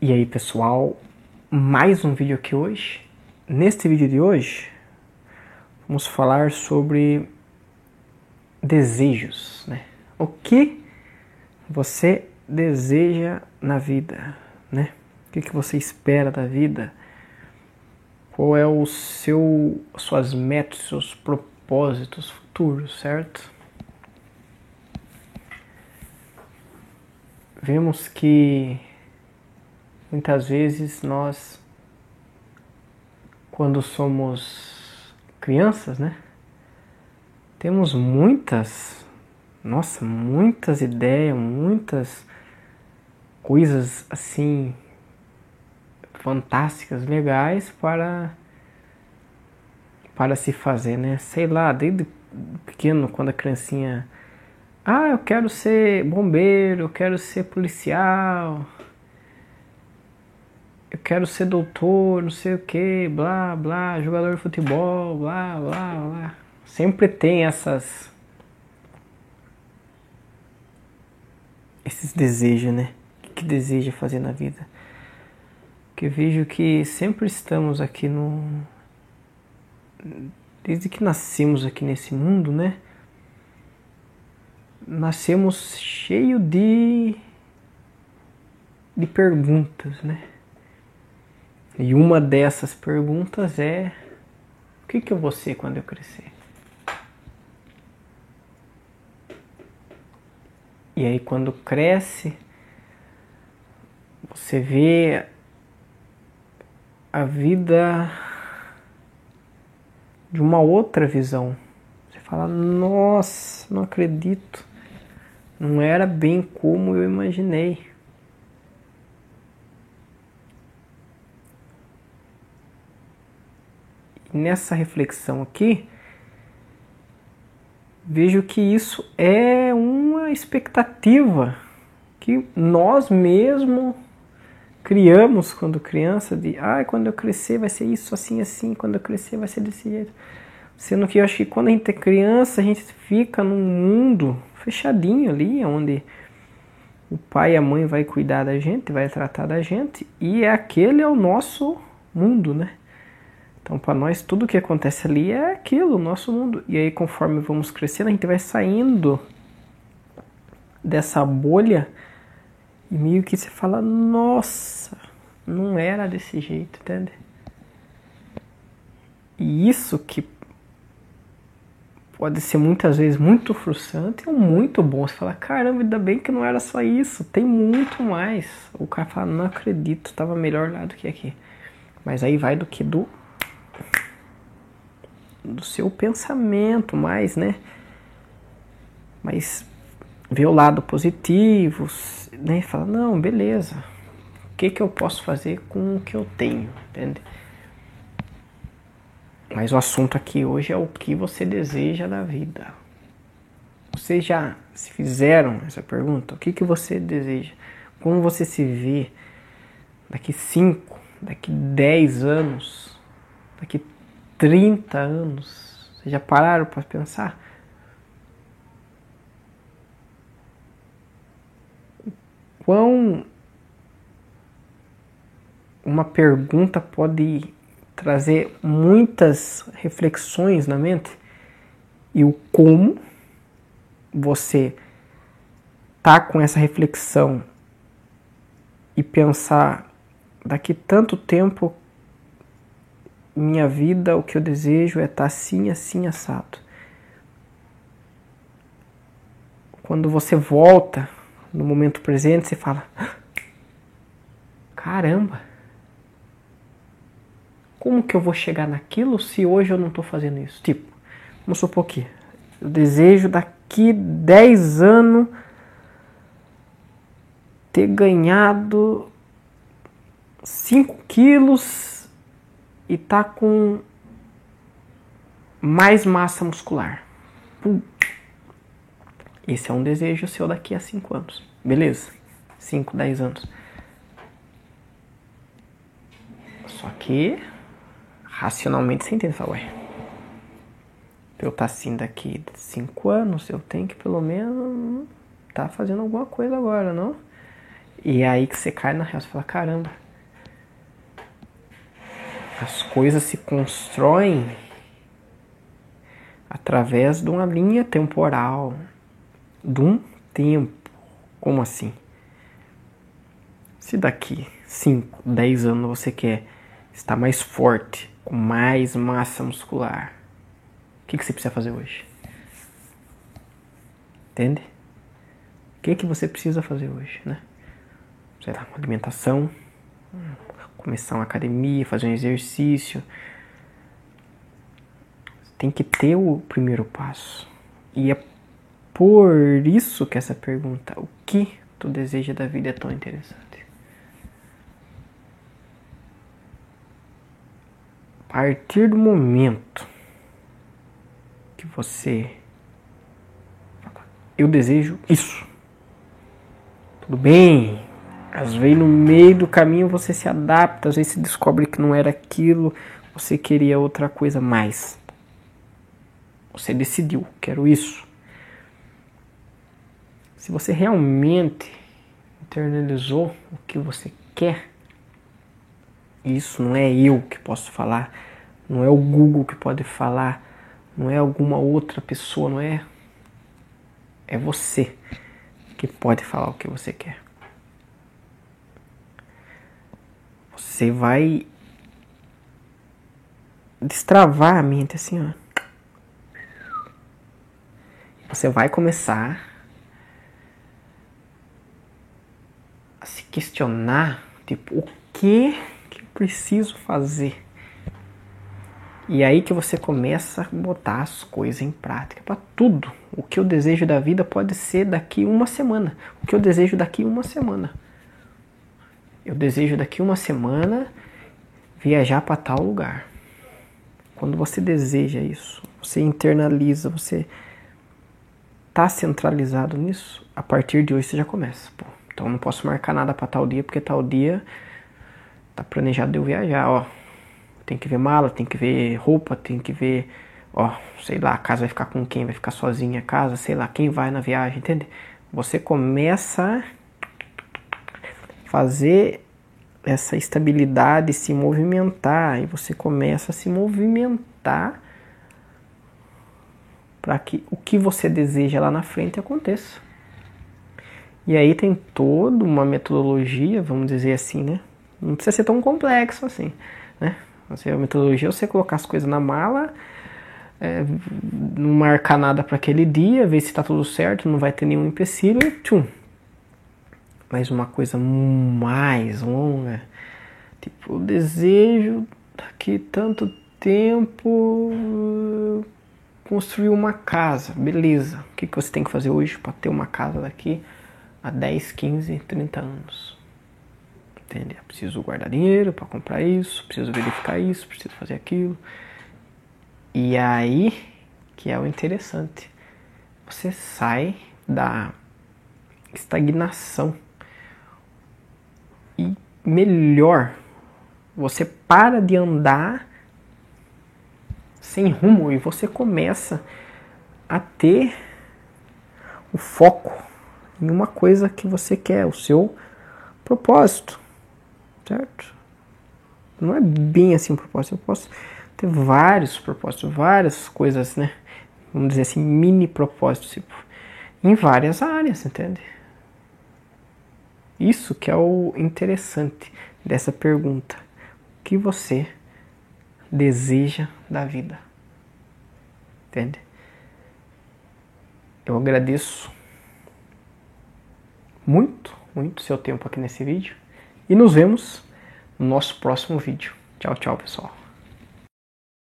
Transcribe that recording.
E aí pessoal, mais um vídeo aqui hoje. Neste vídeo de hoje, vamos falar sobre desejos, né? O que você deseja na vida, né? O que, que você espera da vida? Qual é o seu, suas metas, seus propósitos futuros, certo? Vemos que Muitas vezes nós, quando somos crianças, né? Temos muitas, nossa, muitas ideias, muitas coisas assim fantásticas, legais para para se fazer, né? Sei lá, desde pequeno, quando a criancinha, ah, eu quero ser bombeiro, eu quero ser policial, quero ser doutor, não sei o que, blá, blá, jogador de futebol, blá, blá, blá. Sempre tem essas. esses desejos, né? O que deseja fazer na vida? Que vejo que sempre estamos aqui no. Desde que nascemos aqui nesse mundo, né? Nascemos cheio de. de perguntas, né? E uma dessas perguntas é: o que, que eu vou ser quando eu crescer? E aí, quando cresce, você vê a vida de uma outra visão. Você fala: Nossa, não acredito, não era bem como eu imaginei. Nessa reflexão aqui, vejo que isso é uma expectativa que nós mesmos criamos quando criança de ah, quando eu crescer vai ser isso assim assim, quando eu crescer vai ser desse jeito. Sendo que eu acho que quando a gente é criança, a gente fica num mundo fechadinho ali, onde o pai e a mãe vai cuidar da gente, vai tratar da gente, e aquele é o nosso mundo, né? Então, para nós, tudo que acontece ali é aquilo, o nosso mundo. E aí, conforme vamos crescendo, a gente vai saindo dessa bolha e meio que você fala: Nossa, não era desse jeito, entende? E isso que pode ser muitas vezes muito frustrante ou muito bom. Você fala: Caramba, ainda bem que não era só isso, tem muito mais. O cara fala: Não acredito, estava melhor lá do que aqui. Mas aí vai do que do do seu pensamento mais, né? Mas ver o lado positivo, né? Fala, não, beleza. O que, que eu posso fazer com o que eu tenho, entende? Mas o assunto aqui hoje é o que você deseja da vida. Vocês já se fizeram essa pergunta? O que, que você deseja? Como você se vê daqui 5, daqui 10 anos, daqui 30 anos. Vocês já pararam para pensar? Quão uma pergunta pode trazer muitas reflexões na mente e o como você tá com essa reflexão e pensar daqui tanto tempo minha vida, o que eu desejo é estar assim, assim, assado. Quando você volta no momento presente, você fala: caramba, como que eu vou chegar naquilo se hoje eu não estou fazendo isso? Tipo, vamos supor que eu desejo daqui 10 anos ter ganhado 5 quilos e tá com mais massa muscular. Pum. Esse é um desejo seu daqui a 5 anos. Beleza? 5, 10 anos. Só que racionalmente você entende, fala, ué, pra eu tá assim daqui 5 anos, eu tenho que pelo menos tá fazendo alguma coisa agora, não? E é aí que você cai na real, você fala, caramba, as coisas se constroem através de uma linha temporal, de um tempo. Como assim? Se daqui 5, 10 anos você quer estar mais forte, com mais massa muscular, o que, que você precisa fazer hoje? Entende? O que, que você precisa fazer hoje, né? Sei lá, alimentação, começar uma academia, fazer um exercício. Tem que ter o primeiro passo. E é por isso que essa pergunta, o que tu deseja da vida, é tão interessante. A partir do momento que você eu desejo isso. Tudo bem, às vezes no meio do caminho você se adapta, às vezes se descobre que não era aquilo, você queria outra coisa mais. Você decidiu, quero isso. Se você realmente internalizou o que você quer, isso não é eu que posso falar, não é o Google que pode falar, não é alguma outra pessoa, não é. É você que pode falar o que você quer. Você vai destravar a mente assim, ó. Você vai começar a se questionar, tipo, o que que eu preciso fazer? E aí que você começa a botar as coisas em prática para tudo. O que eu desejo da vida pode ser daqui uma semana. O que eu desejo daqui uma semana. Eu desejo daqui uma semana viajar para tal lugar. Quando você deseja isso, você internaliza, você tá centralizado nisso, a partir de hoje você já começa. Pô, então não posso marcar nada para tal dia, porque tal dia tá planejado eu viajar, ó. Tem que ver mala, tem que ver roupa, tem que ver, ó, sei lá, a casa vai ficar com quem? Vai ficar sozinha a casa, sei lá, quem vai na viagem, entende? Você começa fazer essa estabilidade se movimentar e você começa a se movimentar para que o que você deseja lá na frente aconteça. E aí tem toda uma metodologia, vamos dizer assim, né? Não precisa ser tão complexo assim, né? Assim, a metodologia é você colocar as coisas na mala, é, não marcar nada para aquele dia, ver se está tudo certo, não vai ter nenhum empecilho e tchum, mas uma coisa mais longa. Tipo, o desejo daqui tanto tempo construir uma casa, beleza. O que, que você tem que fazer hoje para ter uma casa daqui a 10, 15, 30 anos? Entende? Eu preciso guardar dinheiro para comprar isso, preciso verificar isso, preciso fazer aquilo. E aí que é o interessante. Você sai da estagnação e melhor, você para de andar sem rumo e você começa a ter o foco em uma coisa que você quer, o seu propósito, certo? Não é bem assim um propósito, eu posso ter vários propósitos, várias coisas, né? Vamos dizer assim, mini propósitos, tipo, em várias áreas, entende? Isso que é o interessante dessa pergunta. O que você deseja da vida? Entende? Eu agradeço muito, muito seu tempo aqui nesse vídeo e nos vemos no nosso próximo vídeo. Tchau, tchau, pessoal.